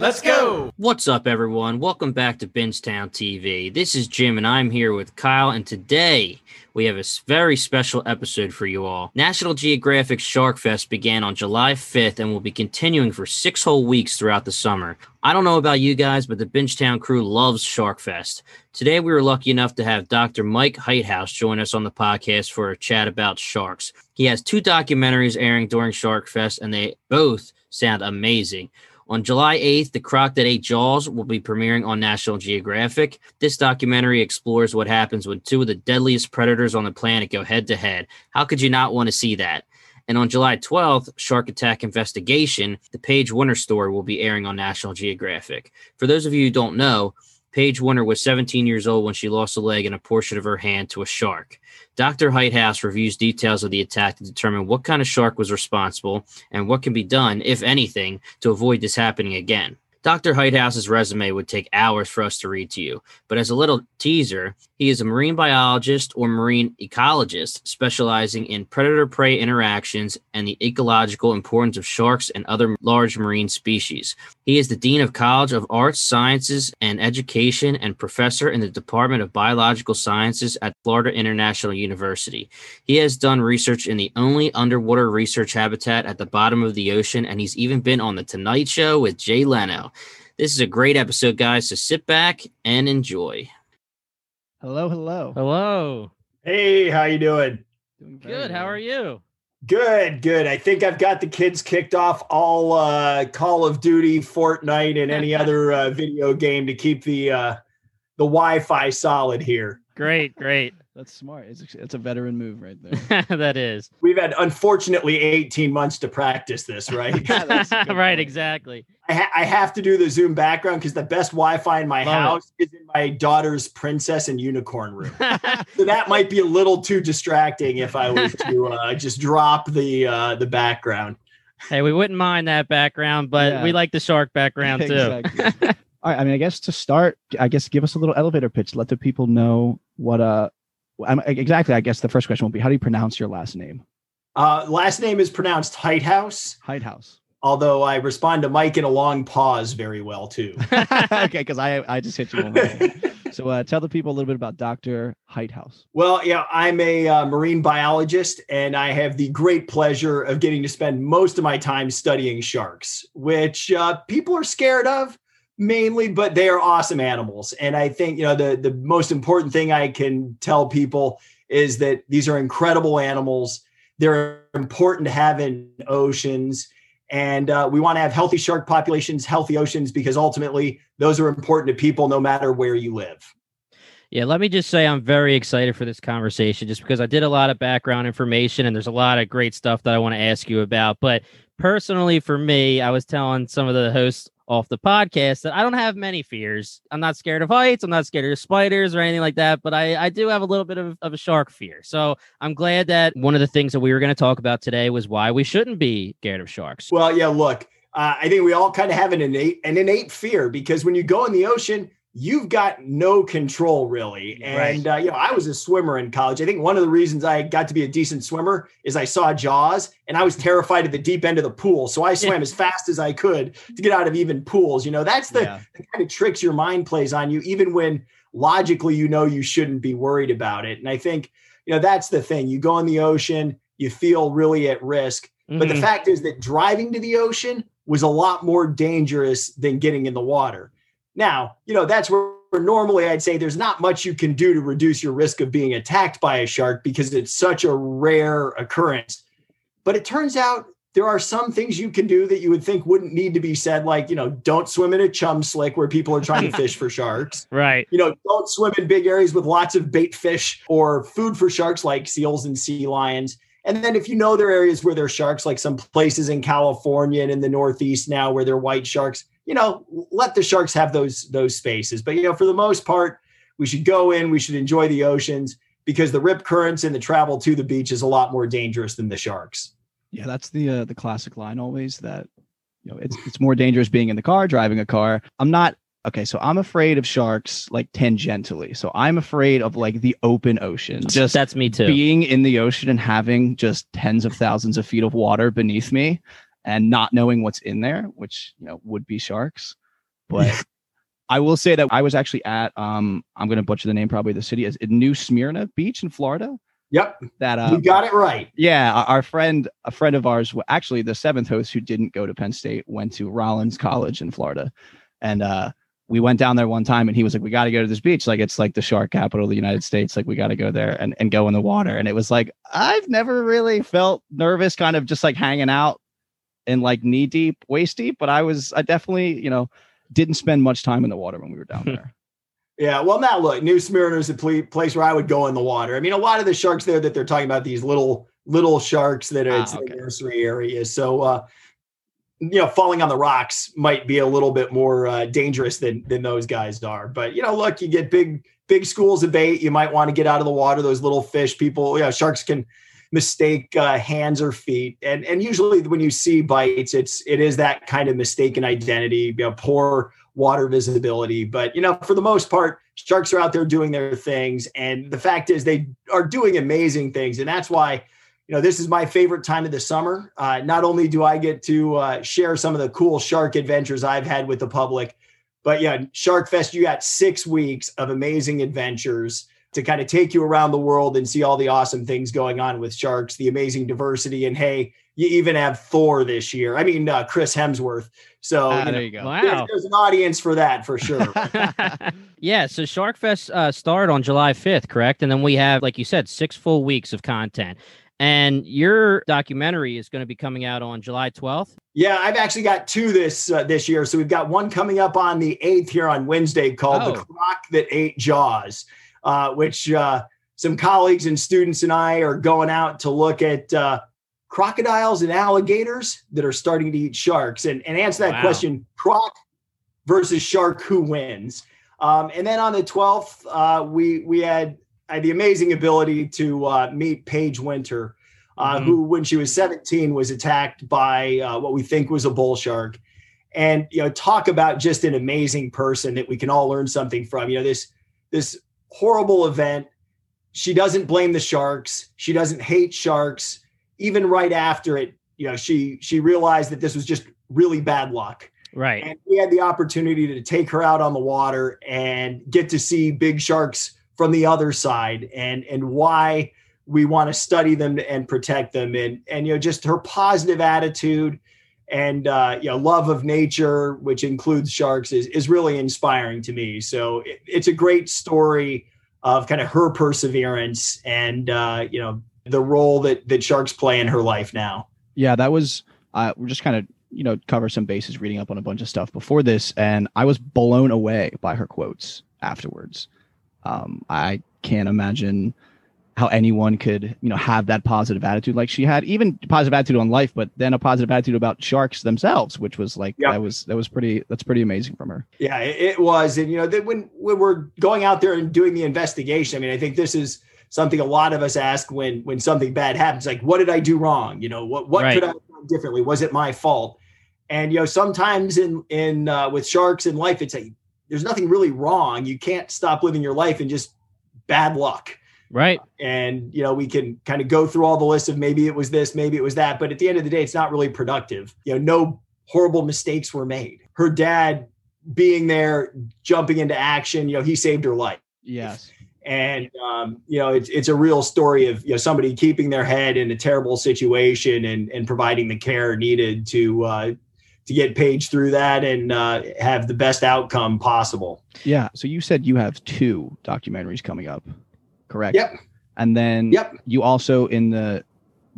Let's go. What's up, everyone? Welcome back to Bingetown TV. This is Jim, and I'm here with Kyle. And today we have a very special episode for you all. National Geographic Shark Fest began on July 5th and will be continuing for six whole weeks throughout the summer. I don't know about you guys, but the Bingetown crew loves Shark Fest. Today we were lucky enough to have Dr. Mike Heithaus join us on the podcast for a chat about sharks. He has two documentaries airing during Shark Fest, and they both sound amazing. On July 8th, The Croc That Ate Jaws will be premiering on National Geographic. This documentary explores what happens when two of the deadliest predators on the planet go head to head. How could you not want to see that? And on July 12th, Shark Attack Investigation, the Paige Winter story will be airing on National Geographic. For those of you who don't know, Paige Winter was 17 years old when she lost a leg and a portion of her hand to a shark. Dr. Heithaus reviews details of the attack to determine what kind of shark was responsible and what can be done, if anything, to avoid this happening again. Dr. Heithaus's resume would take hours for us to read to you, but as a little teaser, he is a marine biologist or marine ecologist specializing in predator prey interactions and the ecological importance of sharks and other large marine species. He is the Dean of College of Arts, Sciences, and Education and professor in the Department of Biological Sciences at Florida International University. He has done research in the only underwater research habitat at the bottom of the ocean, and he's even been on The Tonight Show with Jay Leno. This is a great episode, guys, so sit back and enjoy. Hello, hello. Hello. Hey, how you doing? Doing Good. How are you? Good, good. I think I've got the kids kicked off all uh, Call of Duty, Fortnite, and any other uh, video game to keep the uh, the Wi-Fi solid here. Great, great. That's smart. It's, it's a veteran move right there. that is. We've had unfortunately 18 months to practice this, right? That's right, point. exactly. I, ha- I have to do the Zoom background because the best Wi-Fi in my Love house is in my daughter's princess and unicorn room. so that might be a little too distracting if I was to uh, just drop the uh, the background. hey, we wouldn't mind that background, but Yeah. we like the shark background too. Exactly. All right. I mean, I guess to start, I guess give us a little elevator pitch. Let the people know what uh, I'm, exactly. I guess the first question will be, how do you pronounce your last name? Uh, last name is pronounced Heithaus, Heithaus. although I respond to Mike in a long pause very well too. okay, because I I just hit you. so uh, tell the people a little bit about Dr. Heithaus. Well, yeah, I'm a uh, marine biologist, and I have the great pleasure of getting to spend most of my time studying sharks, which uh, people are scared of mainly, but they are awesome animals. And I think you know the the most important thing I can tell people is that these are incredible animals. They're important to have in oceans. And uh, we want to have healthy shark populations, healthy oceans, because ultimately those are important to people no matter where you live. Yeah, let me just say I'm very excited for this conversation just because I did a lot of background information and there's a lot of great stuff that I want to ask you about. But personally, for me, I was telling some of the hosts off the podcast that I don't have many fears. I'm not scared of heights. I'm not scared of spiders or anything like that. But I, I do have a little bit of, of a shark fear. So I'm glad that one of the things that we were going to talk about today was why we shouldn't be scared of sharks. Well, yeah, look, uh, I think we all kind of have an innate an innate fear because when you go in the ocean, you've got no control really. And uh, you know, I was a swimmer in college. I think one of the reasons I got to be a decent swimmer is I saw Jaws and I was terrified at the deep end of the pool. So I swam as fast as I could to get out of even pools. You know, that's the, Yeah. the kind of tricks your mind plays on you, even when logically you know you shouldn't be worried about it. And I think, you know, that's the thing. You go in the ocean, you feel really at risk. But the Mhm. fact is that driving to the ocean was a lot more dangerous than getting in the water. Now, you know, that's where, normally I'd say there's not much you can do to reduce your risk of being attacked by a shark because it's such a rare occurrence. But it turns out there are some things you can do that you would think wouldn't need to be said, like, you know, don't swim in a chum slick where people are trying to fish for sharks right. you know, don't swim in big areas with lots of bait fish or food for sharks like seals and sea lions. And then if you know there are areas where there are sharks, like some places in California and in the Northeast now where there are white sharks, you know, let the sharks have those those spaces. But you know, for the most part, we should go in, we should enjoy the oceans because the rip currents and the travel to the beach is a lot more dangerous than the sharks. Yeah, that's the uh, the classic line always that you know it's it's more dangerous being in the car driving a car. I'm not okay, so I'm afraid of sharks like tangentially. So I'm afraid of like the open ocean. Just that's me too. being in the ocean and having just tens of thousands of feet of water beneath me and not knowing what's in there, which you know would be sharks. but I will say that I was actually at um I'm gonna butcher the name probably the city is New Smyrna Beach in Florida. Yep, That uh you got it right. yeah, our- our friend a friend of ours, actually the seventh host who didn't go to Penn State went to Rollins College in Florida, and uh we went down there one time and he was like, We gotta go to this beach. Like it's like the shark capital of the United States. Like we gotta go there and, and go in the water. And it was like, I've never really felt nervous, kind of just like hanging out in like knee deep, waist deep. But I was I definitely, you know, didn't spend much time in the water when we were down there. Yeah, well, now look, New Smyrna is a ple- place where I would go in the water. I mean, a lot of the sharks there that they're talking about these little little sharks that are Ah, it's okay. the nursery area. So, uh, you know, falling on the rocks might be a little bit more uh, dangerous than than those guys are. But you know, look, you get big big schools of bait. You might want to get out of the water. Those little fish, people, yeah, sharks can mistake uh, hands or feet, and and usually when you see bites, it's it is that kind of mistaken identity, you know, poor water visibility. But you know, for the most part, sharks are out there doing their things, and the fact is they are doing amazing things, and that's why. You know, this is my favorite time of the summer. Uh, not only do I get to uh, share some of the cool shark adventures I've had with the public, but yeah, Shark Fest, you got six weeks of amazing adventures to kind of take you around the world and see all the awesome things going on with sharks, the amazing diversity. And hey, you even have Thor this year. I mean, uh, Chris Hemsworth. So Ah, you know, there you go. there's, Wow. there's an audience for that for sure. yeah, so Sharkfest uh, started on July 5th, correct? And then we have, like you said, six full weeks of content. And your documentary is going to be coming out on July 12th. yeah, I've actually got two this uh, this year. So we've got one coming up on the 8th here on Wednesday called Oh. The Croc That Ate Jaws, uh, which uh, some colleagues and students and I are going out to look at uh, crocodiles and alligators that are starting to eat sharks and, and answer that Wow. question croc versus shark who wins um, and then on the 12th uh, we we had, I had the amazing ability to uh, meet paige winter uh, Mhm. who when she was 17 was attacked by uh, what we think was a bull shark. And you know talk about just an amazing person that we can all learn something from. You know this this horrible event. She doesn't blame the sharks. She doesn't hate sharks. Even right after it you know she she realized that this was just really bad luck. Right. and we had the opportunity to take her out on the water and get to see big sharks from the other side and and why we want to study them and protect them. And and you know just her positive attitude and uh, you know love of nature which includes sharks is is really inspiring to me. So it, it's a great story of kind of her perseverance and uh, you know the role that that sharks play in her life now. Yeah, that was uh, we're just kind of you know cover some bases reading up on a bunch of stuff before this, and I was blown away by her quotes afterwards. Um, I can't imagine how anyone could you know have that positive attitude like she had, even positive attitude on life, but then a positive attitude about sharks themselves, which was like Yep. that was that was pretty that's pretty amazing from her. Yeah, it, was, and you know, that when when we're going out there and doing the investigation, I mean, I think this is something a lot of us ask when when something bad happens. Like, what did I do wrong? You know, what what Right. could I have done differently? Was it my fault? And you know, sometimes in in uh, with sharks in life, it's a there's nothing really wrong. You can't stop living your life and just bad luck Right. and you know we can kind of go through all the list of maybe it was this maybe it was that but at the end of the day it's not really productive you know no horrible mistakes were made her dad being there jumping into action you know he saved her life Yes. and um, you know it's it's a real story of you know somebody keeping their head in a terrible situation and and providing the care needed to uh, to get Paige through that and uh, have the best outcome possible. Yeah. So you said you have two documentaries coming up, correct? Yep. And then Yep. you also in the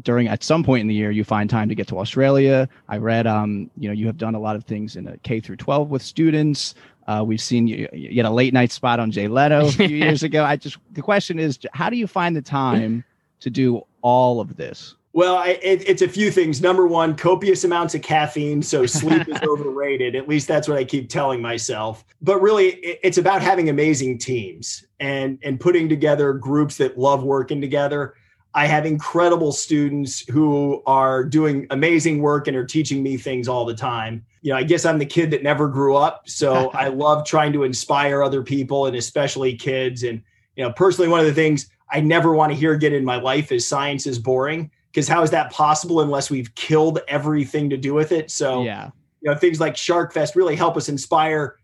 during at some point in the year you find time to get to Australia. I read um you know you have done a lot of things in a K through 12 with students. Uh, we've seen you, you had a late night spot on Jay Leto a few years ago. I just the question is how do you find the time to do all of this? Well, I, it, it's a few things. Number one, copious amounts of caffeine, so sleep is overrated. At least that's what I keep telling myself. But really, it, it's about having amazing teams and and putting together groups that love working together. I have incredible students who are doing amazing work and are teaching me things all the time. You know, I guess I'm the kid that never grew up, so I love trying to inspire other people and especially kids. And you know, personally, one of the things I never want to hear get in my life is science is boring because how is that possible unless we've killed everything to do with it? So, yeah. you know, things like Shark Fest really help us inspire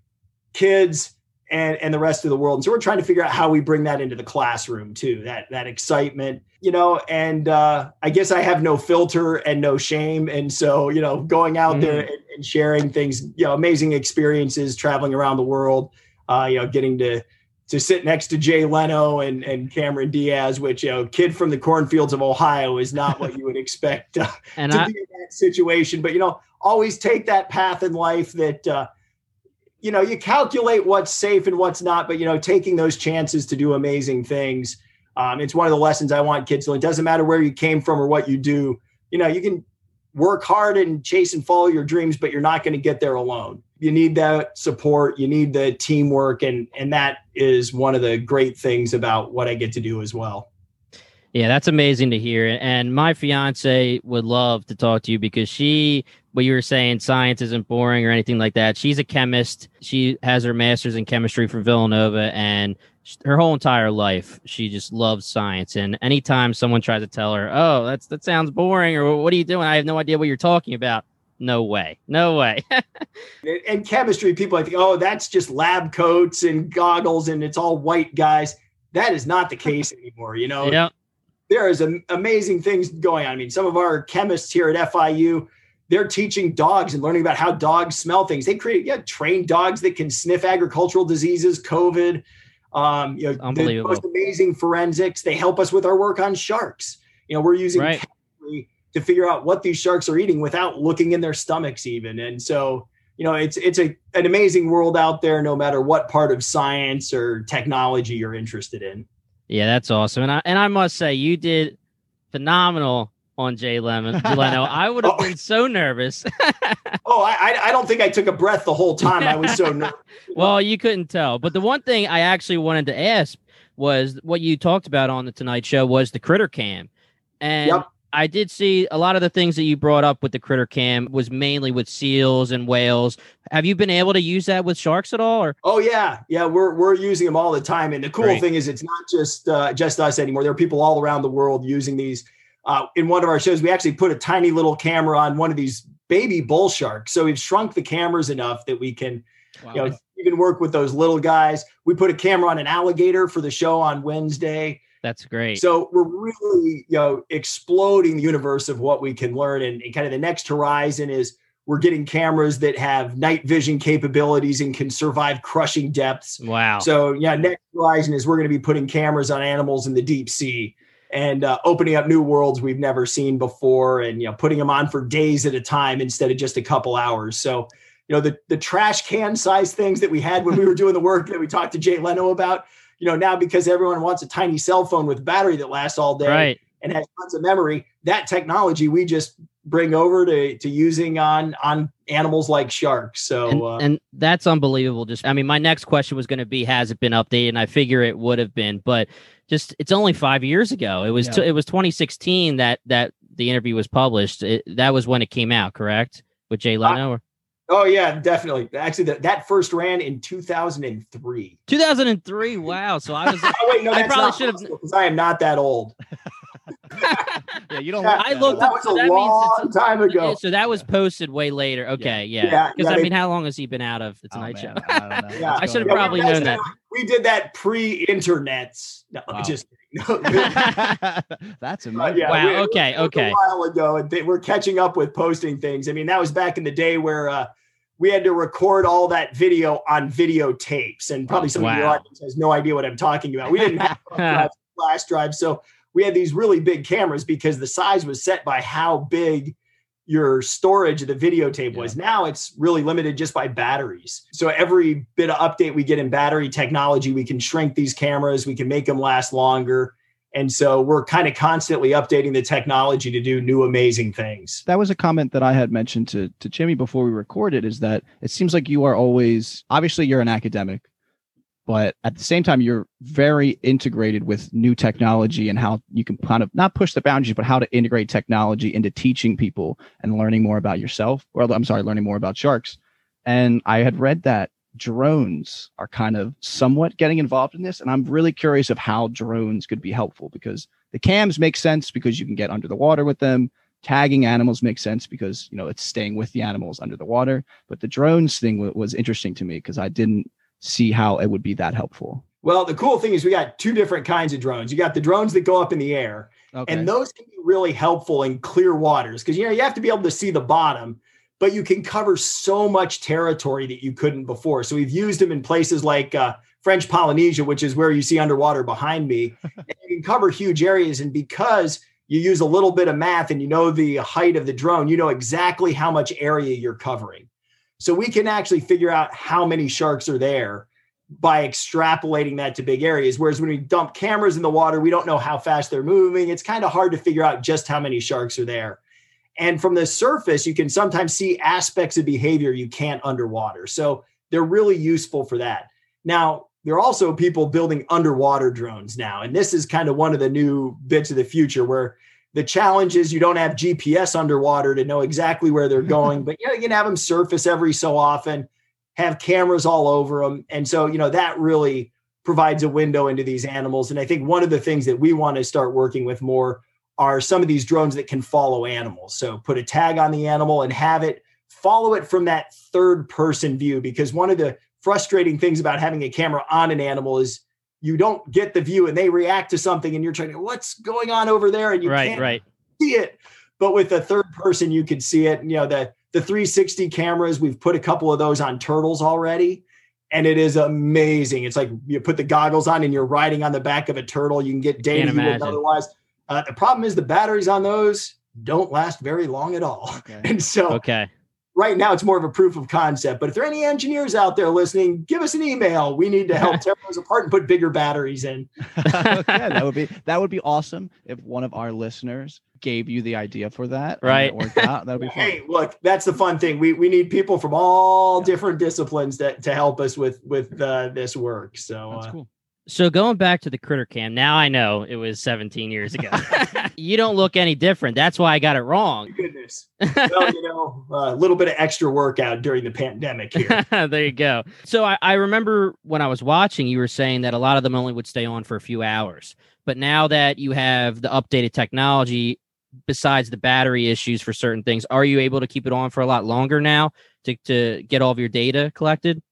kids and and the rest of the world. And so we're trying to figure out how we bring that into the classroom too. That that excitement, you know. And uh, I guess I have no filter and no shame, and so you know, going out mm-hmm. there and, and, sharing things, you know, amazing experiences, traveling around the world, uh, you know, getting to to sit next to Jay Leno and and Cameron Diaz, which you know, kid from the cornfields of Ohio is not what you would expect uh, and to I, be in that situation. But you know, always take that path in life that. Uh, you know, you calculate what's safe and what's not, but you know, taking those chances to do amazing things. Um, it's one of the lessons I want kids to learn. It doesn't matter where you came from or what you do. You know, you can work hard and chase and follow your dreams, but you're not going to get there alone. You need that support. You need the teamwork, and and that is one of the great things about what I get to do as well. Yeah, that's amazing to hear. And my fiance would love to talk to you because she, what you were saying, science isn't boring or anything like that. She's a chemist. She has her master's in chemistry from Villanova, and her whole entire life she just loves science. And anytime someone tries to tell her, "Oh, that's that sounds boring," or "What are you doing?" I have no idea what you're talking about. No way. No way. and chemistry, people I think, oh, that's just lab coats and goggles and it's all white guys. That is not the case anymore. You know, yeah there is amazing things going on. I mean, some of our chemists here at FIU, they're teaching dogs and learning about how dogs smell things. They create, yeah, trained dogs that can sniff agricultural diseases, COVID. Um, you know, the most amazing forensics. They help us with our work on sharks. You know, we're using right. to figure out what these sharks are eating without looking in their stomachs, even. And so, you know, it's it's a an amazing world out there, no matter what part of science or technology you're interested in. Yeah, that's awesome. And I and I must say, you did phenomenal on Jay Lemon Leno. I would have oh. been so nervous. oh, I I don't think I took a breath the whole time. I was so nervous. well, you couldn't tell. But the one thing I actually wanted to ask was what you talked about on the Tonight Show was the critter cam. And yep. I did see a lot of the things that you brought up with the critter cam was mainly with seals and whales. Have you been able to use that with sharks at all? Or oh yeah, yeah, we're we're using them all the time. And the cool Great. thing is, it's not just uh, just us anymore. There are people all around the world using these. Uh, in one of our shows, we actually put a tiny little camera on one of these baby bull sharks. So we've shrunk the cameras enough that we can, wow. you know, even work with those little guys. We put a camera on an alligator for the show on Wednesday. That's great. So we're really, you know, exploding the universe of what we can learn. And, and, kind of the next horizon is we're getting cameras that have night vision capabilities and can survive crushing depths. Wow. So yeah, next horizon is we're going to be putting cameras on animals in the deep sea and uh, opening up new worlds we've never seen before and you know putting them on for days at a time instead of just a couple hours. So you know the the trash can size things that we had when we were doing the work that we talked to Jay Leno about you know, now because everyone wants a tiny cell phone with battery that lasts all day right. and has tons of memory, that technology we just bring over to to using on on animals like sharks. So and, uh, and that's unbelievable. Just I mean, my next question was going to be, has it been updated? And I figure it would have been, but just it's only five years ago. It was yeah. t- it was 2016 that that the interview was published. It, that was when it came out, correct? With Jay Leno. Uh, Oh yeah, definitely. Actually, that, that first ran in 2003. 2003. Wow. So I was. oh, wait, no, I probably should have because I am not that old. yeah, you don't. Yeah, I looked. That up, was so a that long time ago. So that was posted way later. Okay, yeah. Because yeah, yeah, I mean, how long has he been out of the oh, Tonight oh, Show? I, yeah, I should have probably known that. We did that pre-internet. No, wow. just That's amazing. Yeah, wow. We, okay. Okay. A while ago, and they, we're catching up with posting things. I mean, that was back in the day where uh, we had to record all that video on videotapes, and probably some wow. of your audience has no idea what I'm talking about. We didn't have flash drive, so we had these really big cameras because the size was set by how big your storage of the videotape yeah. was. Now it's really limited just by batteries. So every bit of update we get in battery technology, we can shrink these cameras, we can make them last longer. And so we're kind of constantly updating the technology to do new amazing things. That was a comment that I had mentioned to to Jimmy before we recorded is that it seems like you are always obviously you're an academic, but at the same time you're very integrated with new technology and how you can kind of not push the boundaries but how to integrate technology into teaching people and learning more about yourself or i'm sorry learning more about sharks and i had read that drones are kind of somewhat getting involved in this and i'm really curious of how drones could be helpful because the cams make sense because you can get under the water with them tagging animals makes sense because you know it's staying with the animals under the water. But the drones thing was interesting to me because I didn't see how it would be that helpful. Well, the cool thing is we got two different kinds of drones. You got the drones that go up in the air, Okay. and those can be really helpful in clear waters because you know you have to be able to see the bottom, but you can cover so much territory that you couldn't before. So we've used them in places like uh, French Polynesia, which is where you see underwater behind me. and you can cover huge areas, and because you use a little bit of math and you know the height of the drone, you know exactly how much area you're covering. So we can actually figure out how many sharks are there by extrapolating that to big areas. Whereas when we dump cameras in the water, we don't know how fast they're moving. It's kind of hard to figure out just how many sharks are there. And from the surface, you can sometimes see aspects of behavior you can't underwater. So they're really useful for that. Now, there are also people building underwater drones now. And this is kind of one of the new bits of the future where the challenge is you don't have GPS underwater to know exactly where they're going, but you, know, you can have them surface every so often, have cameras all over them. And so, you know, that really provides a window into these animals. And I think one of the things that we want to start working with more are some of these drones that can follow animals. So put a tag on the animal and have it follow it from that third person view. Because one of the frustrating things about having a camera on an animal is you don't get the view and they react to something and you're trying to, what's going on over there? And you right, can't right. see it. But with the third person, you can see it. And, you know, the the 360 cameras, we've put a couple of those on turtles already. And it is amazing. It's like you put the goggles on and you're riding on the back of a turtle. You can get data you otherwise. Uh, the problem is the batteries on those don't last very long at all. Okay. And so Okay. Right now it's more of a proof of concept. But if there are any engineers out there listening, give us an email. We need to help tear those apart and put bigger batteries in. yeah, that would be that would be awesome if one of our listeners gave you the idea for that. Right. It worked out. That would be fun. Hey, look, that's the fun thing. We we need people from all different disciplines that to help us with with uh, this work. So That's uh, cool. So going back to the critter cam, now I know it was 17 years ago. you don't look any different. That's why I got it wrong. goodness. well, you know, a little bit of extra workout during the pandemic here. there you go. So I, I remember when I was watching, you were saying that a lot of them only would stay on for a few hours. But now that you have the updated technology, besides the battery issues for certain things, are you able to keep it on for a lot longer now to, to get all of your data collected?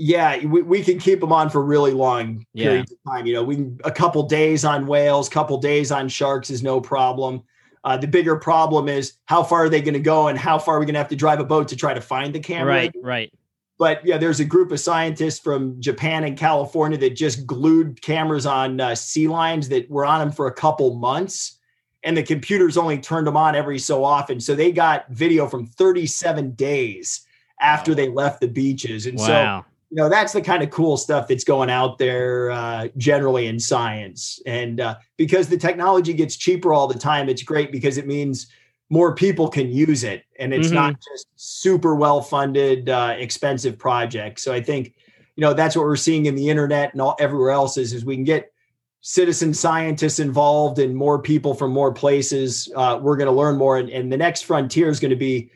Yeah, we, we can keep them on for really long Yeah. periods of time. You know, we can, a couple days on whales, couple days on sharks is no problem. Uh, the bigger problem is how far are they going to go and how far are we going to have to drive a boat to try to find the camera? Right, right. but yeah, there's a group of scientists from Japan and California that just glued cameras on uh, sea lions that were on them for a couple months, and the computers only turned them on every so often. So they got video from 37 days after they left the beaches, and so Wow. You know that's the kind of cool stuff that's going out there uh, generally in science. And uh, because the technology gets cheaper all the time it's great because it means more people can use it. And it's Mhm. not just super well funded uh, expensive projects. So i think you know that's what we're seeing in the internet and all everywhere else is, is we can get citizen scientists involved and more people from more places. Uh, we're going to learn more. And, and the next frontier is going to be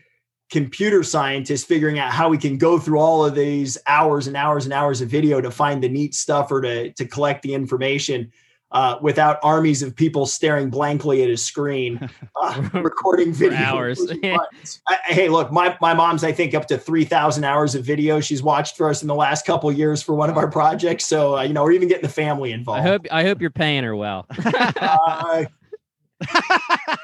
computer scientists figuring out how we can go through all of these hours and hours and hours of video to find the neat stuff or to, to collect the information uh, without armies of people staring blankly at a screen, uh, recording video. hours. I- hey, look, my, my mom's, I think, up to 3,000 hours of video she's watched for us in the last couple of years for one of our projects. So, uh, you know, we're even getting the family involved. I hope I hope you're paying her well.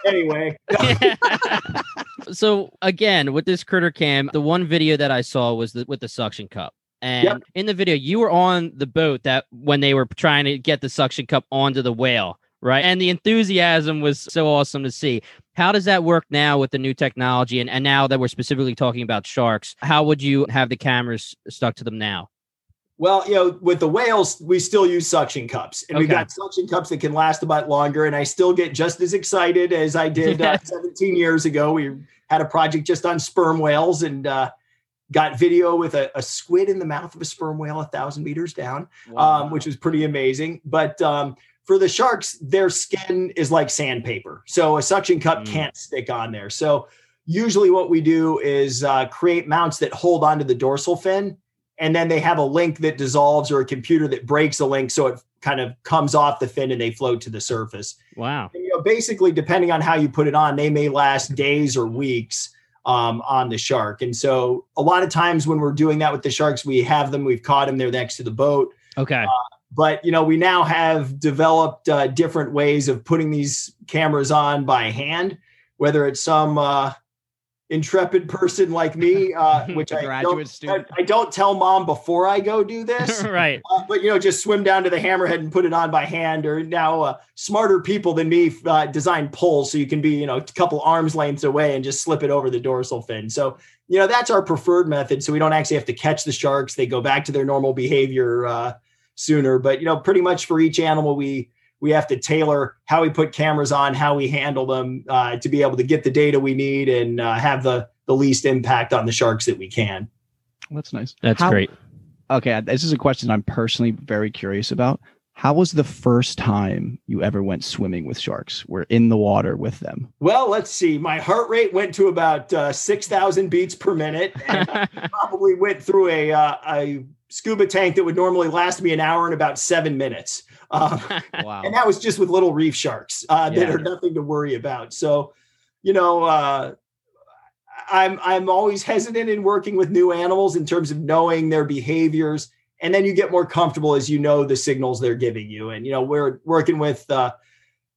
Anyway, so again, with this critter cam, the one video that I saw was the, with the suction cup. And Yep. in the video, you were on the boat that when they were trying to get the suction cup onto the whale, right? And the enthusiasm was so awesome to see. How does that work now with the new technology? And, and now that we're specifically talking about sharks, how would you have the cameras stuck to them now? Well, you know, with the whales, we still use suction cups, and we've got suction cups that can last a bit longer. And I still get just as excited as I did uh, 17 years ago. We had a project just on sperm whales and uh, got video with a, a squid in the mouth of a sperm whale a thousand meters down, um, which was pretty amazing. But um, for the sharks, their skin is like sandpaper, so a suction cup Mm. can't stick on there. So usually, what we do is uh, create mounts that hold onto the dorsal fin and then they have a link that dissolves or a computer that breaks a link so it kind of comes off the fin and they float to the surface. wow. And, you know, basically, depending on how you put it on, they may last days or weeks um, on the shark. And so, a lot of times when we're doing that with the sharks, we have them, we've caught them, they're next to the boat. Okay. Uh, but you know, we now have developed uh, different ways of putting these cameras on by hand, whether it's some uh, intrepid person like me, uh, which I Graduate don't, student. I, I don't tell mom before I go do this. right. Uh, but you know, just swim down to the hammerhead and put it on by hand. Or now, uh, smarter people than me uh, design poles so you can be, you know, a couple arms lengths away and just slip it over the dorsal fin. So, you know, that's our preferred method. So we don't actually have to catch the sharks; they go back to their normal behavior uh, sooner. But you know, pretty much for each animal, we we have to tailor how we put cameras on, how we handle them uh, to be able to get the data we need and uh, have the the least impact on the sharks that we can. That's nice. That's How- great. Okay, this is a question I'm personally very curious about. How was the first time you ever went swimming with sharks? We're in the water with them. Well, let's see. My heart rate went to about uh, 6,000 beats per minute. And probably went through a, uh, a scuba tank that would normally last me an hour in about seven minutes. Um, Wow. and that was just with little reef sharks uh, that Yeah. are nothing to worry about. So, you know, uh, I'm I'm always hesitant in working with new animals in terms of knowing their behaviors, and then you get more comfortable as you know the signals they're giving you. And you know, we're working with uh,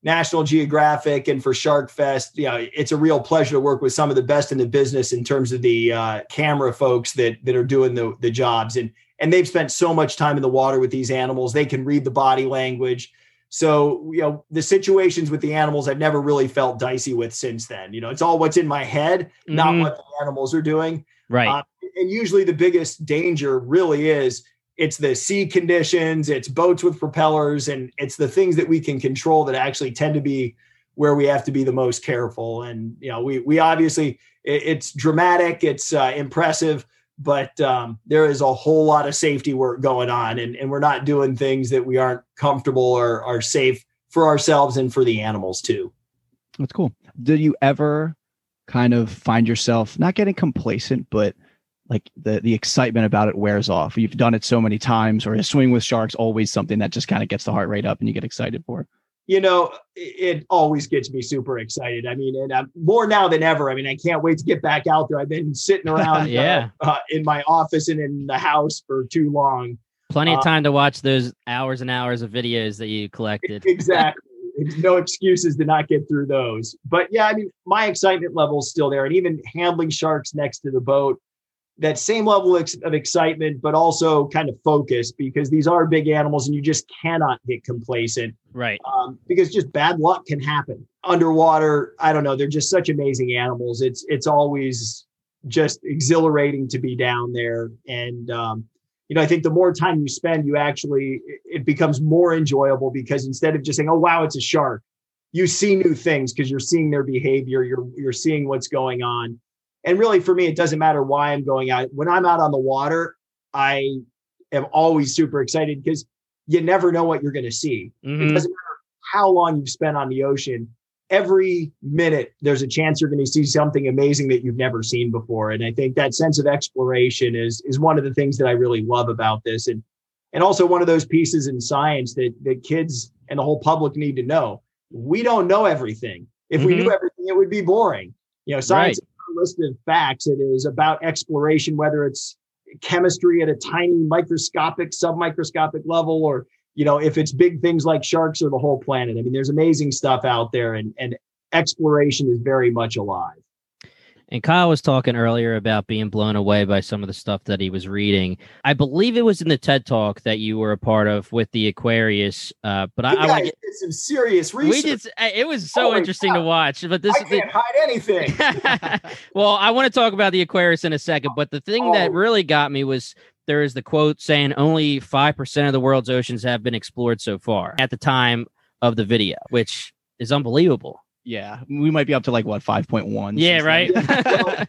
National Geographic and for Shark Fest. You know, it's a real pleasure to work with some of the best in the business in terms of the uh, camera folks that that are doing the the jobs and and they've spent so much time in the water with these animals. They can read the body language. So, you know, the situations with the animals I've never really felt dicey with since then. You know, it's all what's in my head, not Mhm. what the animals are doing. right. Uh, and usually the biggest danger really is it's the sea conditions, it's boats with propellers, and it's the things that we can control that actually tend to be where we have to be the most careful. And you know, we we obviously it- it's dramatic, it's uh, impressive, but um, there is a whole lot of safety work going on, and, and we're not doing things that we aren't comfortable or are safe for ourselves and for the animals too. That's cool. Did you ever kind of find yourself not getting complacent, but like the the excitement about it wears off? You've done it so many times, or swimming with sharks always something that just kind of gets the heart rate up and you get excited for? You know, it, always gets me super excited. I mean, and I'm more now than ever. I mean, I can't wait to get back out there. I've been sitting around, Yeah. uh, uh, in my office and in the house for too long. Plenty uh, of time to watch those hours and hours of videos that you collected. Exactly. No excuses to not get through those. But yeah, I mean, my excitement level is still there, and even handling sharks next to the boat. That same level of excitement, but also kind of focus because these are big animals and you just cannot get complacent. Right. um, because just bad luck can happen underwater. I don't know. They're just such amazing animals. It's it's always just exhilarating to be down there, and um, you know, I think the more time you spend, you actually it- it becomes more enjoyable because instead of just saying, "Oh wow, it's a shark," you see new things because you're seeing their behavior. You're you're seeing what's going on, and really for me, it doesn't matter why I'm going out. When I'm out on the water, I am always super excited because you never know what you're going to see. It Mhm. doesn't matter how long you've spent on the ocean. Every minute, there's a chance you're going to see something amazing that you've never seen before. And I think that sense of exploration is is one of the things that I really love about this, and and also one of those pieces in science that that kids and the whole public need to know. We don't know everything. If we knew everything, it would be boring. You know, science is not a list of facts. It is about exploration, whether it's chemistry at a tiny microscopic, submicroscopic level, or you know, if it's big things like sharks or the whole planet. I mean, there's amazing stuff out there, and and exploration is very much alive. And Kyle was talking earlier about being blown away by some of the stuff that he was reading. I believe it was in the TED Talk that you were a part of with the Aquarius. Uh, but I, You I guys want did some serious research. we did. It was so Holy interesting to watch. But this I is can't hide anything. well, I want to talk about the Aquarius in a second, but the thing that Oh. really got me was there is the quote saying only 5% of the world's oceans have been explored so far at the time of the video, which is unbelievable. Yeah, we might be up to like what five point one. Yeah, right. Well,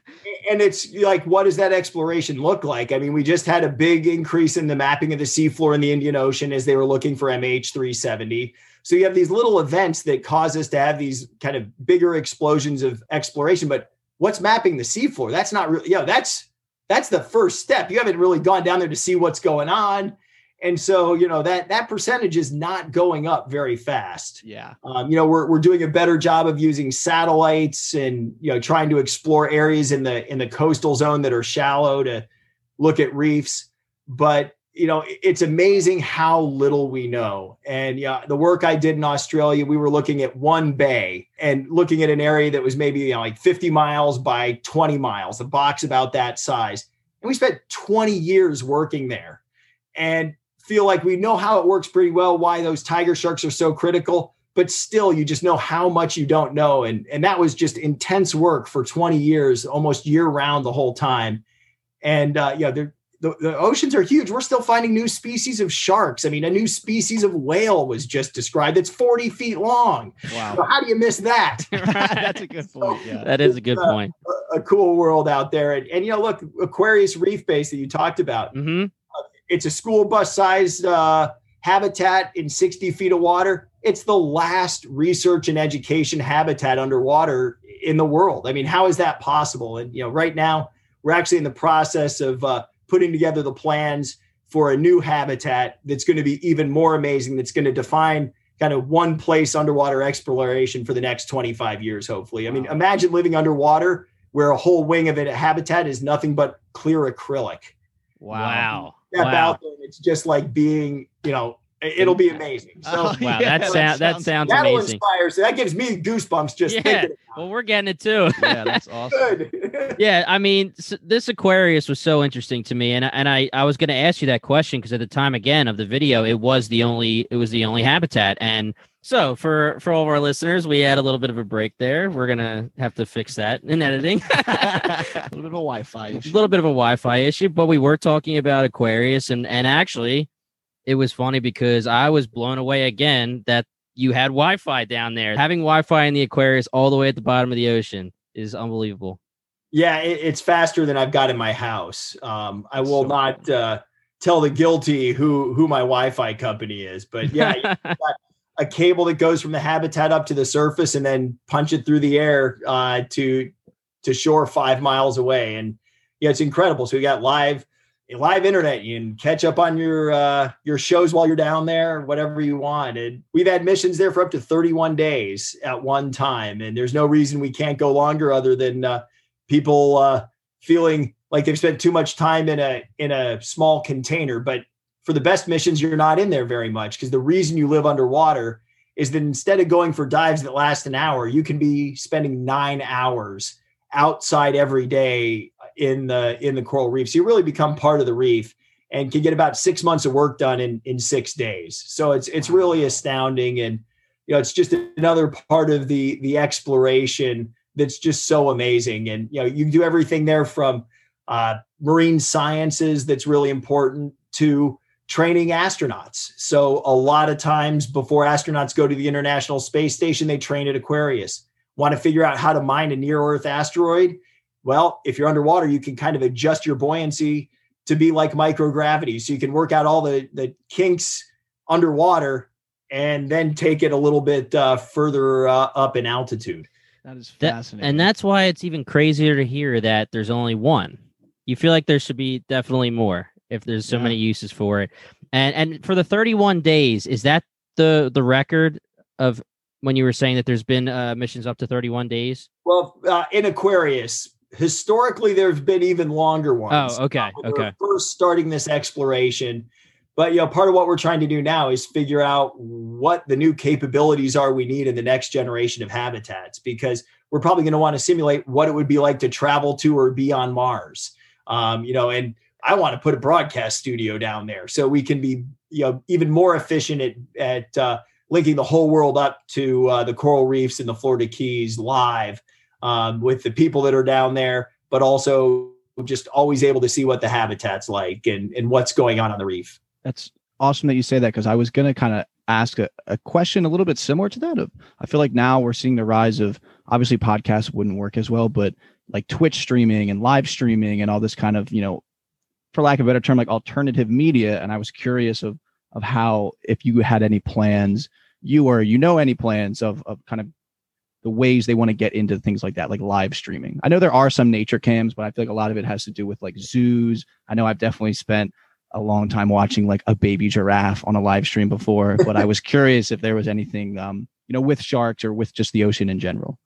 and it's like, what does that exploration look like? I mean, we just had a big increase in the mapping of the seafloor in the Indian Ocean as they were looking for MH370. So you have these little events that cause us to have these kind of bigger explosions of exploration. But what's mapping the seafloor? That's not really, you know, that's that's the first step. You haven't really gone down there to see what's going on. And so, you know, that that percentage is not going up very fast. Yeah. Um, you know, we're we're doing a better job of using satellites and you know trying to explore areas in the in the coastal zone that are shallow to look at reefs. But you know, it's amazing how little we know. And yeah, the work I did in Australia, we were looking at one bay and looking at an area that was maybe you know like 50 miles by 20 miles, a box about that size. And we spent 20 years working there. And feel like we know how it works pretty well, why those tiger sharks are so critical, but still you just know how much you don't know. And, and that was just intense work for 20 years, almost year round the whole time. And uh, yeah, the, the oceans are huge. We're still finding new species of sharks. I mean, a new species of whale was just described. It's 40 feet long. Wow. So how do you miss that? That's a good point. Yeah. That is a good Uh, point. a cool world out there. And, and you know, look, Aquarius Reef Base that you talked about, hmm it's a school bus sized uh, habitat in 60 feet of water. It's the last research and education habitat underwater in the world. I mean, how is that possible? And, you know, right now we're actually in the process of uh, putting together the plans for a new habitat that's going to be even more amazing, that's going to define kind of one place underwater exploration for the next 25 years, hopefully. I mean, imagine living underwater where a whole wing of it, a habitat is nothing but clear acrylic Wow. Step Wow. out there and it's just like being, you know, it'll be amazing. So Oh, Wow, yeah, that, that sound, that sounds- sounds that'll amazing. inspire. So that gives me goosebumps just Yeah. thinking Well, we're getting it too. yeah, that's awesome. good. yeah, I mean, s- this Aquarius was so interesting to me, and I- and I I was going to ask you that question because at the time again of the video, it was the only it was the only habitat, and so for for all of our listeners, we had a little bit of a break there. We're gonna have to fix that in editing. a little bit of a Wi-Fi a little bit of a Wi-Fi issue, but we were talking about Aquarius, and and actually, it was funny because I was blown away again that you had Wi-Fi down there. Having Wi-Fi in the Aquarius all the way at the bottom of the ocean is unbelievable. yeah, it, it's faster than I've got in my house. Um, I will So not uh, tell the guilty who who my Wi-Fi company is, but yeah, a cable that goes from the habitat up to the surface and then punch it through the air uh, to to shore five miles away. And yeah, it's incredible. So we got live live internet. You can catch up on your uh, your shows while you're down there, whatever you want. And we've had missions there for up to 31 days at one time, and there's no reason we can't go longer other than uh, people uh, feeling like they've spent too much time in a in a small container. But for the best missions, you're not in there very much because the reason you live underwater is that instead of going for dives that last an hour, you can be spending nine hours outside every day in the in the coral reef. So you really become part of the reef and can get about six months of work done in in six days. So it's it's really astounding, and you know it's just another part of the the exploration that's just so amazing. And you know you do everything there from uh, marine sciences that's really important to training astronauts. So a lot of times before astronauts go to the International Space Station, they train at Aquarius. Want to figure out how to mine a near Earth asteroid? Well, if you're underwater, you can kind of adjust your buoyancy to be like microgravity. So you can work out all the, the kinks underwater and then take it a little bit uh, further uh, up in altitude. That is That- fascinating. and that's why it's even crazier to hear that there's only one. You feel like there should be definitely more if there's so Yeah. many uses for it. And and for the 31 days, is that the the record of when you were saying that there's been uh, missions up to 31 days? Well, uh, in Aquarius, historically, there have been even longer ones. Oh, okay, Uh, okay. First starting this exploration. But you know, part of what we're trying to do now is figure out what the new capabilities are we need in the next generation of habitats, because we're probably going to want to simulate what it would be like to travel to or be on Mars. Um, you know, and I want to put a broadcast studio down there so we can be, you know, even more efficient at at uh, linking the whole world up to uh, the coral reefs in the Florida Keys live um, with the people that are down there, but also just always able to see what the habitat's like and, and what's going on on the reef. That's awesome that you say that because I was going to kind of ask a, a question a little bit similar to that. Of I feel like now we're seeing the rise of obviously podcasts wouldn't work as well, but like Twitch streaming and live streaming and all this kind of you know, for lack of a better term, like alternative media. And I was curious of of how if you had any plans, you or you know any plans of of kind of the ways they want to get into things like that, like live streaming. I know there are some nature cams, but I feel like a lot of it has to do with like zoos. I know I've definitely spent a long time watching like a baby giraffe on a live stream before, but I was curious if there was anything, um, you know, with sharks or with just the ocean in general.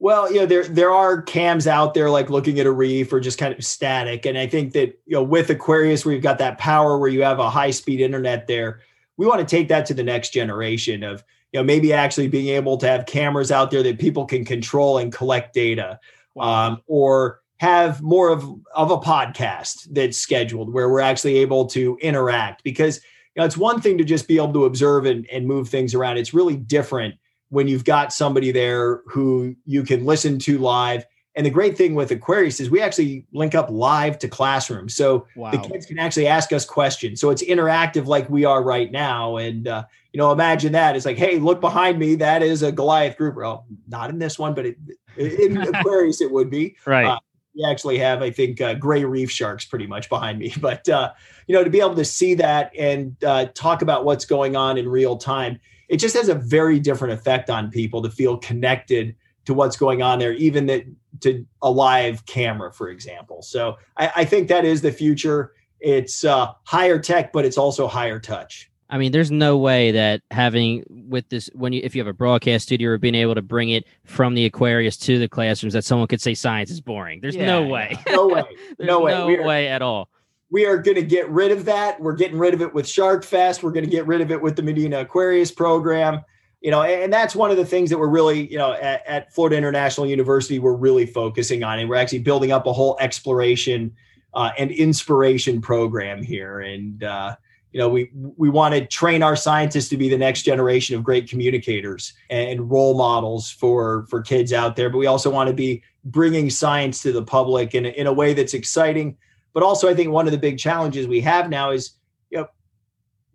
Well, you know, there there are cams out there like looking at a reef or just kind of static. And I think that, you know, with Aquarius, where you've got that power where you have a high speed internet there, we want to take that to the next generation of, you know, maybe actually being able to have cameras out there that people can control and collect data. Um, or have more of, of a podcast that's scheduled where we're actually able to interact because you know it's one thing to just be able to observe and, and move things around it's really different when you've got somebody there who you can listen to live and the great thing with aquarius is we actually link up live to classrooms. So wow. the kids can actually ask us questions. So it's interactive like we are right now. And uh, you know imagine that. It's like hey look behind me. That is a goliath group. Well not in this one but it, in aquarius it would be. Right. Uh, we actually have, I think, uh, gray reef sharks pretty much behind me. But uh, you know, to be able to see that and uh, talk about what's going on in real time, it just has a very different effect on people to feel connected to what's going on there, even that to a live camera, for example. So I, I think that is the future. It's uh, higher tech, but it's also higher touch. I mean, there's no way that having with this when you if you have a broadcast studio or being able to bring it from the Aquarius to the classrooms that someone could say science is boring. There's yeah, no way. No way. no way. No are, way at all. We are going to get rid of that. We're getting rid of it with Shark Fest. We're going to get rid of it with the Medina Aquarius program. You know, and that's one of the things that we're really, you know, at, at Florida International University, we're really focusing on, and we're actually building up a whole exploration uh, and inspiration program here. And uh, you know we we want to train our scientists to be the next generation of great communicators and role models for for kids out there but we also want to be bringing science to the public in in a way that's exciting but also i think one of the big challenges we have now is you know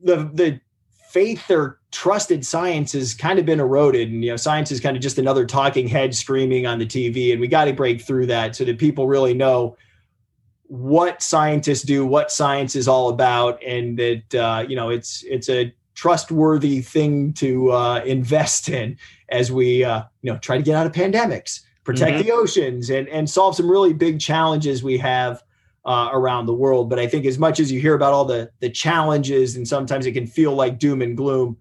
the the faith or trusted science has kind of been eroded and you know science is kind of just another talking head screaming on the tv and we got to break through that so that people really know what scientists do, what science is all about, and that uh, you know it's it's a trustworthy thing to uh, invest in as we uh, you know try to get out of pandemics, protect mm-hmm. the oceans, and and solve some really big challenges we have uh, around the world. But I think as much as you hear about all the the challenges, and sometimes it can feel like doom and gloom.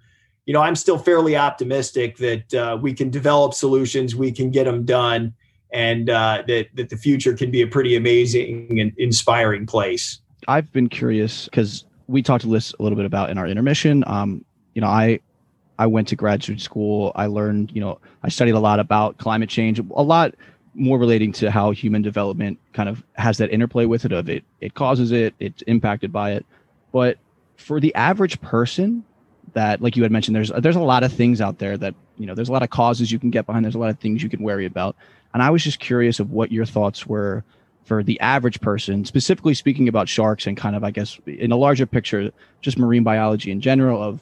You know, I'm still fairly optimistic that uh, we can develop solutions, we can get them done, and uh, that that the future can be a pretty amazing and inspiring place. I've been curious because we talked to this a little bit about in our intermission. Um, you know, I I went to graduate school. I learned, you know, I studied a lot about climate change, a lot more relating to how human development kind of has that interplay with it of it it causes it, it's impacted by it. But for the average person that like you had mentioned there's there's a lot of things out there that, you know, there's a lot of causes you can get behind, there's a lot of things you can worry about. And I was just curious of what your thoughts were for the average person, specifically speaking about sharks and kind of, I guess, in a larger picture, just marine biology in general. Of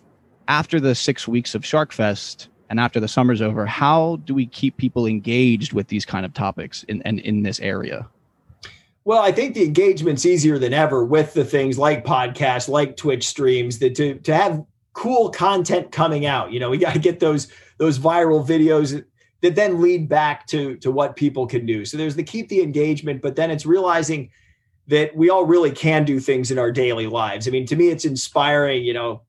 after the six weeks of Shark Fest and after the summer's over, how do we keep people engaged with these kind of topics in, in, in this area? Well, I think the engagement's easier than ever with the things like podcasts, like Twitch streams, that to to have cool content coming out. You know, we got to get those those viral videos that then lead back to to what people can do. So there's the keep the engagement, but then it's realizing that we all really can do things in our daily lives. I mean, to me, it's inspiring. You know,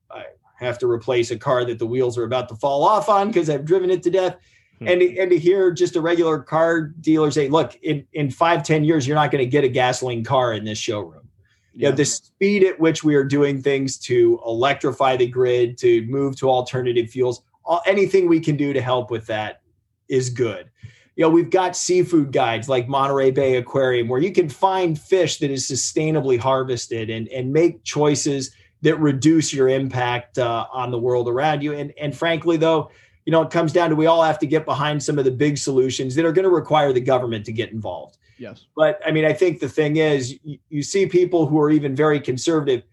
have to replace a car that the wheels are about to fall off on because I've driven it to death. Hmm. And, and to hear just a regular car dealer say, look, in, in five ten years, you're not going to get a gasoline car in this showroom. Yeah. You know, the speed at which we are doing things to electrify the grid, to move to alternative fuels, all, anything we can do to help with that is good. You know, we've got seafood guides like Monterey Bay Aquarium where you can find fish that is sustainably harvested and, and make choices that reduce your impact uh, on the world around you. And, and frankly, though, you know, it comes down to we all have to get behind some of the big solutions that are going to require the government to get involved. Yes. But I mean, I think the thing is, you, you see people who are even very conservative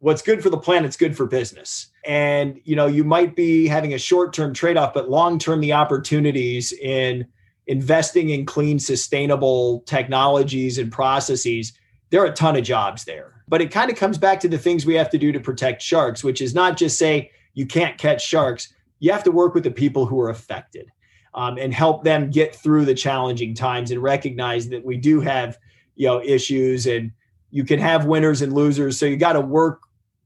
what's good for the planet's good for business and you know you might be having a short-term trade-off but long-term the opportunities in investing in clean sustainable technologies and processes there are a ton of jobs there but it kind of comes back to the things we have to do to protect sharks which is not just say you can't catch sharks you have to work with the people who are affected um, and help them get through the challenging times and recognize that we do have you know issues and you can have winners and losers. So you got to work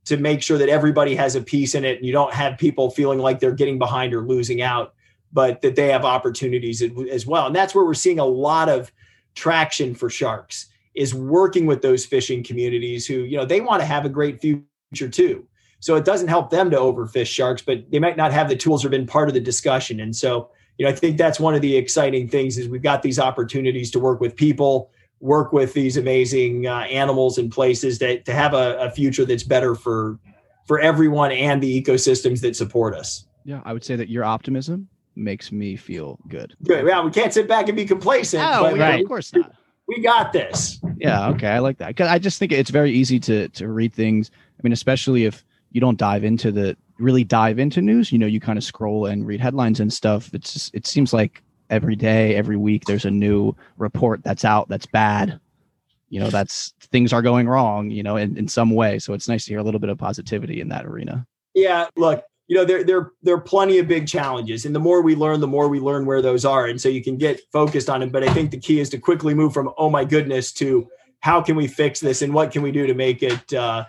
to make sure that everybody has a piece in it and you don't have people feeling like they're getting behind or losing out, but that they have opportunities as well. And that's where we're seeing a lot of traction for sharks is working with those fishing communities who, you know, they want to have a great future too. So it doesn't help them to overfish sharks, but they might not have the tools or been part of the discussion. And so, you know, I think that's one of the exciting things is we've got these opportunities to work with people, work with these amazing uh, animals and places that to have a, a future that's better for for everyone and the ecosystems that support us. Yeah, I would say that your optimism makes me feel good. Good. Yeah, we can't sit back and be complacent. Oh, but, right. of course not. We got this. Yeah. Okay. I like that because I just think it's very easy to to read things. I mean, especially if you don't dive into the really dive into news. You know, you kind of scroll and read headlines and stuff. It's just, it seems like every day, every week, there's a new report that's out that's bad. You know, that's things are going wrong. You know, in, in some way. So it's nice to hear a little bit of positivity in that arena. Yeah. Look, you know, there there there are plenty of big challenges, and the more we learn, the more we learn where those are, and so you can get focused on them. But I think the key is to quickly move from oh my goodness to how can we fix this and what can we do to make it uh,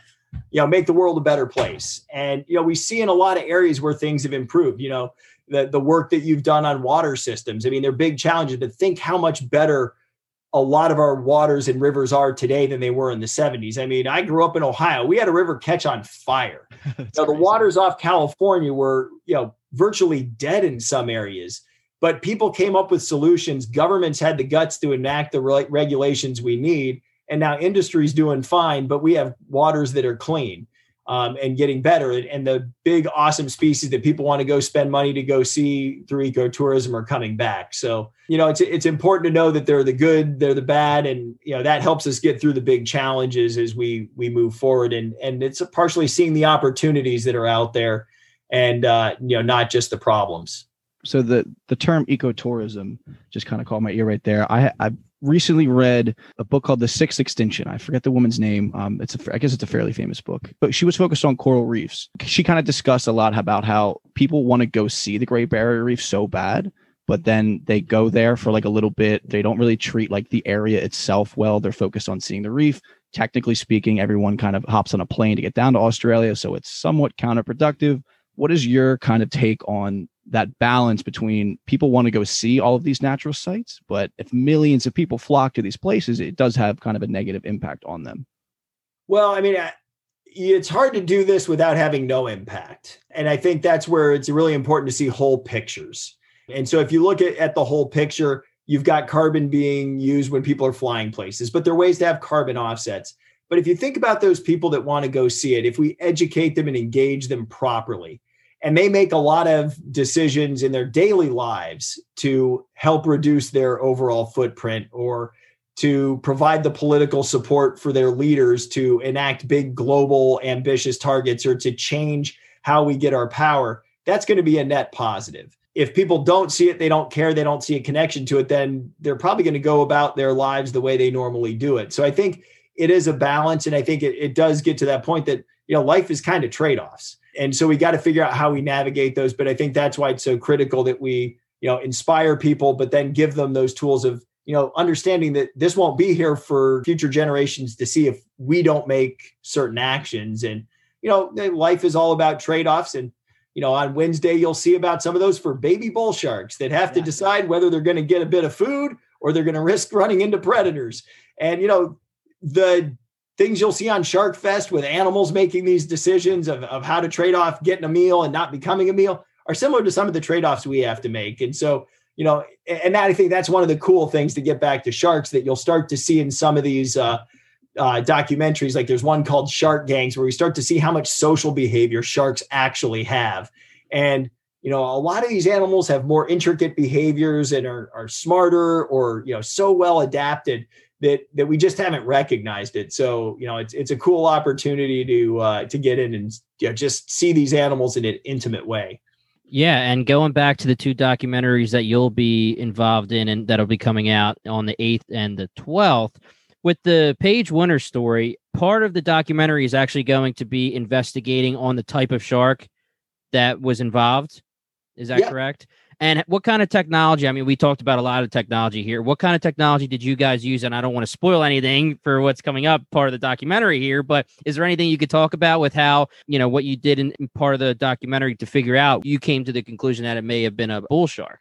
you know make the world a better place and you know we see in a lot of areas where things have improved you know the, the work that you've done on water systems i mean they're big challenges but think how much better a lot of our waters and rivers are today than they were in the 70s i mean i grew up in ohio. We had a river catch on fire. Now, the waters off california were you know virtually dead in some areas but people came up with solutions. Governments had the guts to enact the re- regulations we need and now industry's doing fine, but we have waters that are clean um, and getting better. And the big, awesome species that people want to go spend money to go see through ecotourism are coming back. So, you know, it's it's important to know that they're the good, they're the bad, and you know that helps us get through the big challenges as we we move forward. And and it's partially seeing the opportunities that are out there, and uh, you know, not just the problems so the the term ecotourism just kind of caught my ear right there. I I recently read a book called The Sixth Extinction. I forget the woman's name. Um, it's a, I guess it's a fairly famous book, but she was focused on coral reefs. She kind of discussed a lot about how people want to go see the Great Barrier Reef so bad, but then they go there for like a little bit. They don't really treat like the area itself well. They're focused on seeing the reef. Technically speaking, everyone kind of hops on a plane to get down to Australia, so it's somewhat counterproductive. What is your kind of take on that balance between people want to go see all of these natural sites, but if millions of people flock to these places, it does have kind of a negative impact on them. Well, I mean, it's hard to do this without having no impact. And I think that's where it's really important to see whole pictures. And so if you look at, at the whole picture, you've got carbon being used when people are flying places, but there are ways to have carbon offsets. But if you think about those people that want to go see it, if we educate them and engage them properly, and they make a lot of decisions in their daily lives to help reduce their overall footprint or to provide the political support for their leaders to enact big global ambitious targets or to change how we get our power. That's going to be a net positive. If people don't see it they don't care they don't see a connection to it then they're probably going to go about their lives the way they normally do it. So i think it is a balance and i think it, it does get to that point that you know life is kind of trade-offs and so we got to figure out how we navigate those but i think that's why it's so critical that we you know inspire people but then give them those tools of you know understanding that this won't be here for future generations to see if we don't make certain actions. And you know life is all about trade-offs and you know on wednesday you'll see about some of those for baby bull sharks that have to decide whether they're going to get a bit of food or they're going to risk running into predators. And you know the things you'll see on Shark Fest with animals making these decisions of, of how to trade off getting a meal and not becoming a meal are similar to some of the trade-offs we have to make. And so, you know, and that, I think that's one of the cool things to get back to sharks that you'll start to see in some of these uh, uh, documentaries. Like there's one called Shark Gangs where we start to see how much social behavior sharks actually have. And you know, a lot of these animals have more intricate behaviors and are, are smarter or you know so well adapted that that we just haven't recognized it. So you know, it's it's a cool opportunity to uh, to get in and you know, just see these animals in an intimate way. Yeah, and going back to the two documentaries that you'll be involved in and that'll be coming out on the 8th and the 12th, with the Page Winter story, part of the documentary is actually going to be investigating on the type of shark that was involved. Is that yeah. correct? And what kind of technology? I mean, we talked about a lot of technology here. What kind of technology did you guys use? And I don't want to spoil anything for what's coming up, part of the documentary here, but is there anything you could talk about with how, you know, what you did in, in part of the documentary to figure out you came to the conclusion that it may have been a bull shark?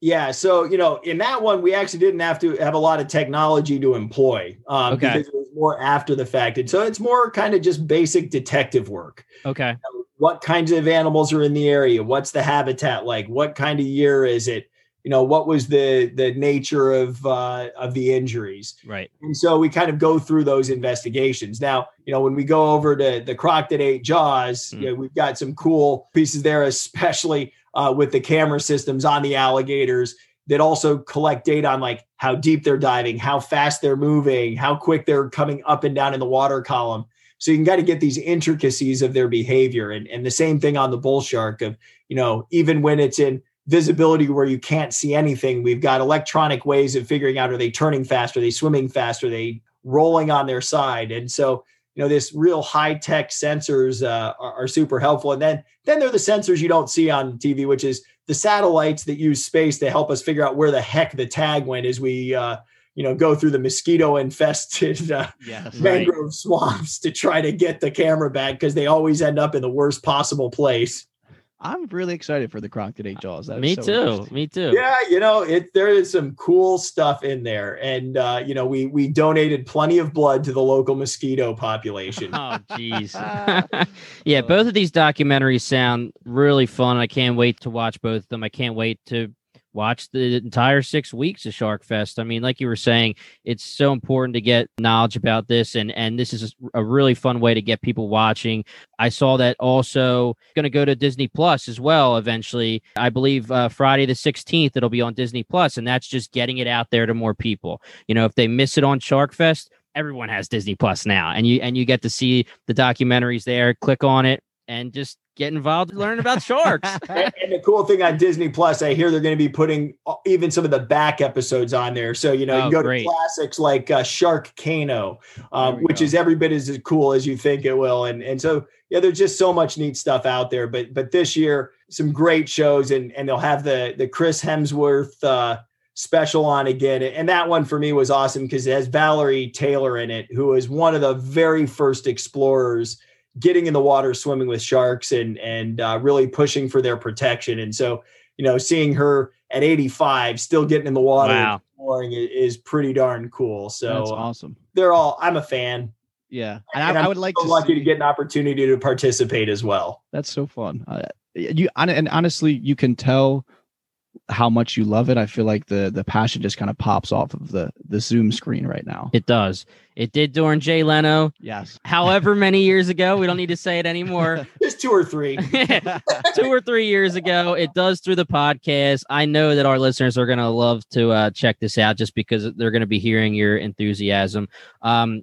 Yeah, so you know, in that one, we actually didn't have to have a lot of technology to employ um, Okay. because it was more after the fact, and so it's more kind of just basic detective work. Okay. What kinds of animals are in the area? What's the habitat like? What kind of year is it? You know, what was the the nature of uh, of the injuries? Right. And so we kind of go through those investigations. Now, you know, when we go over to the croc that ate Jaws, Mm. you know, we've got some cool pieces there, especially uh, with the camera systems on the alligators that also collect data on like how deep they're diving, how fast they're moving, how quick they're coming up and down in the water column. So you can kind of get these intricacies of their behavior. And, and the same thing on the bull shark of, you know, even when it's in visibility where you can't see anything, we've got electronic ways of figuring out are they turning fast, are they swimming fast, are they rolling on their side? And so, you know, this real high tech sensors uh, are, are super helpful. And then, then they're the sensors you don't see on TV, which is the satellites that use space to help us figure out where the heck the tag went as we, uh, you know, go through the mosquito infested uh, Yes. Right. mangrove swamps to try to get the camera back because they always end up in the worst possible place. I'm really excited for the Croc that ate Jaws. That is Me so too. Me too. Yeah, you know, it there is some cool stuff in there, and uh, you know, we we donated plenty of blood to the local mosquito population. Oh, jeez. yeah, both of these documentaries sound really fun. I can't wait to watch both of them. I can't wait to watch the entire six weeks of Shark Fest. I mean, like you were saying, it's so important to get knowledge about this, and and this is a really fun way to get people watching. I saw that also going to go to Disney Plus as well eventually. I believe uh, Friday the 16th it'll be on Disney Plus, and that's just getting it out there to more people. You know, if they miss it on Shark Fest, everyone has Disney Plus now, and you and you get to see the documentaries there. Click on it and just get involved, and learn about sharks. and, and the cool thing on Disney Plus, I hear they're going to be putting uh, even some of the back episodes on there. So you know, you Oh, can go great. to classics like uh, Sharkcano, um, which go. is every bit as cool as you think it will, and and so yeah, there's just so much neat stuff out there. But but this year, some great shows, and and they'll have the the Chris Hemsworth. Uh, special on again and that one for me was awesome because it has valerie taylor in it who is one of the very first explorers getting in the water swimming with sharks and and uh, really pushing for their protection and so you know seeing her at 85 still getting in the water Wow. exploring is pretty darn cool so That's uh, awesome. they're all i'm a fan Yeah, and, and, I, I would like so to lucky see, to get an opportunity to participate as well That's so fun. Uh, you and honestly, you can tell how much you love it. I feel like the the passion just kind of pops off of the the Zoom screen right now. it does. It did during Jay Leno, Yes. however many years ago. We don't need to say it anymore. just two or three Two or three years ago. It does through the podcast. I know that our listeners are going to love to uh, check this out just because they're going to be hearing your enthusiasm. Um,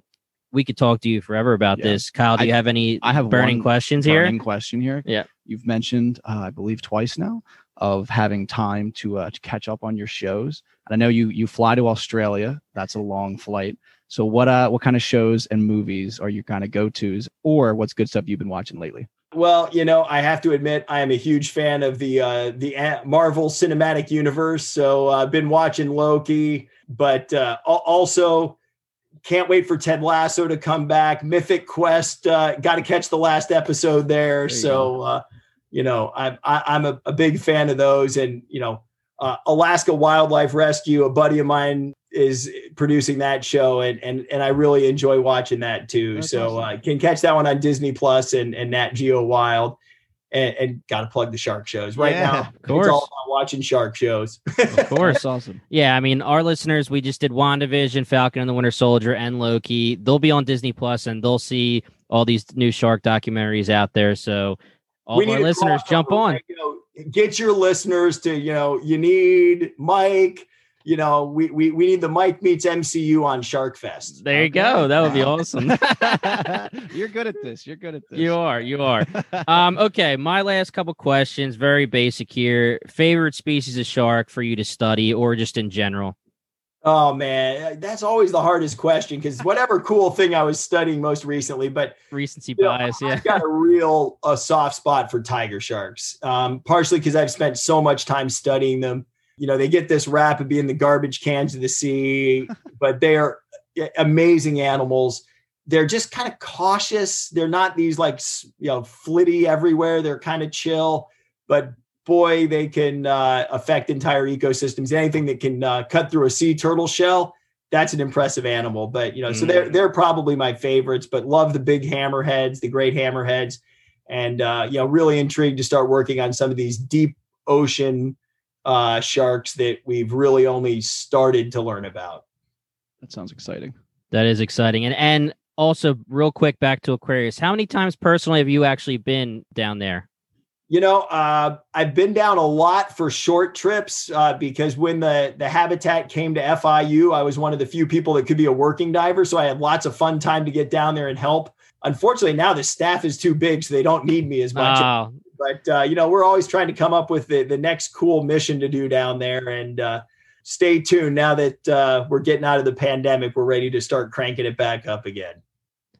we could talk to you forever about Yeah. this. Kyle, do I- you have any I have burning one questions here? burning question here. Yeah. You've mentioned, uh, I believe, twice now of having time to uh, to catch up on your shows. And I know you you fly to Australia. That's a long flight. So what uh what kind of shows and movies are your kind of go tos, or what's good stuff you've been watching lately? Well, you know, I have to admit, I am a huge fan of the uh, the Marvel Cinematic Universe. So uh, I've been watching Loki, but uh, also can't wait for Ted Lasso to come back. Mythic Quest, uh, got to catch the last episode there. you so uh, you know, I'm I, I'm a, a big fan of those, and you know, uh, Alaska Wildlife Rescue. A buddy of mine is producing that show, and and and I really enjoy watching that too. That's so awesome. uh, can catch that one on Disney Plus and and Nat Geo Wild, and, and got to plug the shark shows right Yeah, now. of It's course. all about watching shark shows. Of course. Awesome. Yeah, I mean, our listeners, we just did WandaVision, Falcon and the Winter Soldier, and Loki. They'll be on Disney Plus and they'll see all these new shark documentaries out there. So all of our need listeners jump on. right? You know, get your listeners to you know you need Mike. You know, we we we need the Mike meets MCU on Shark Fest. There you go. That would be awesome. You're good at this. You're good at this. you are. You are. Um, okay, my last couple questions, very basic here. Favorite species of shark for you to study or just in general? Oh man, that's always the hardest question because whatever cool thing I was studying most recently, but recency you know, bias. Yeah, I've got a real a soft spot for tiger sharks. Um, partially because I've spent so much time studying them. You know, they get this rap of being the garbage cans of the sea, but they are amazing animals. They're just kind of cautious. They're not these like you know flitty everywhere. They're kind of chill, but boy, they can uh, affect entire ecosystems. Anything that can uh, cut through a sea turtle shell, that's an impressive animal. But you know, mm. so they're they're probably my favorites. But love the big hammerheads, the great hammerheads, and uh, you know, really intrigued to start working on some of these deep ocean uh, sharks that we've really only started to learn about. That sounds exciting. That is exciting, and and also real quick back to Aquarius. How many times personally have you actually been down there? You know, uh, I've been down a lot for short trips uh, because when the the habitat came to FIU, I was one of the few people that could be a working diver, so I had lots of fun time to get down there and help. Unfortunately, now the staff is too big, so they don't need me as much. Oh. But uh, you know, we're always trying to come up with the the next cool mission to do down there, and uh, stay tuned. Now that uh, we're getting out of the pandemic, we're ready to start cranking it back up again.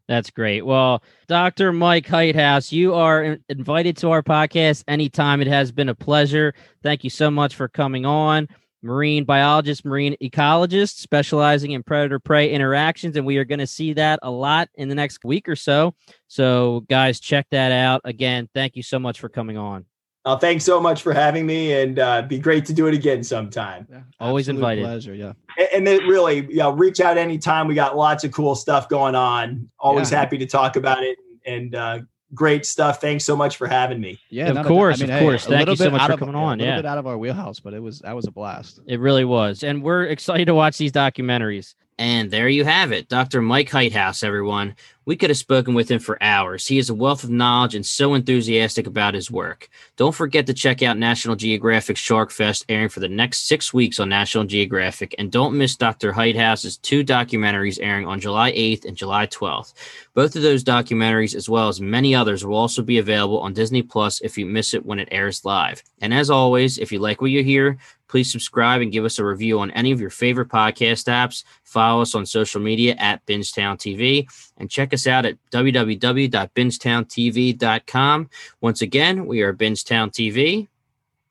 That's great. Well, Dr. Mike Heithaus, you are invited to our podcast anytime. It has been a pleasure. Thank you so much for coming on. Marine biologist, marine ecologist, specializing in predator prey interactions. And we are going to see that a lot in the next week or so. So, guys, check that out. Again, thank you so much for coming on. Uh, thanks so much for having me, and uh, be great to do it again sometime. Yeah, Always invited. Pleasure, yeah. And, and then really, you know, reach out anytime. We got lots of cool stuff going on. Always yeah. happy to talk about it, and uh, great stuff. Thanks so much for having me. Yeah, of course, I mean, of course. Hey, Thank you so much for coming of, on. A little yeah, bit out of our wheelhouse, but it was that was a blast. It really was, and we're excited to watch these documentaries. And there you have it, Dr. Mike Heithaus, everyone. We could have spoken with him for hours. He is a wealth of knowledge and so enthusiastic about his work. Don't forget to check out National Geographic Shark Fest airing for the next six weeks on National Geographic. And don't miss Dr. Heithaus's two documentaries airing on July 8th and July 12th. Both of those documentaries, as well as many others, will also be available on Disney Plus if you miss it when it airs live. And as always, if you like what you hear, Please subscribe and give us a review on any of your favorite podcast apps. Follow us on social media at Bingetown TV and check us out at www.bingetowntv.com. Once again, we are Bingetown TV,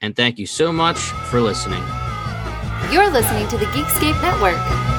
and thank you so much for listening. You're listening to the Geekscape Network.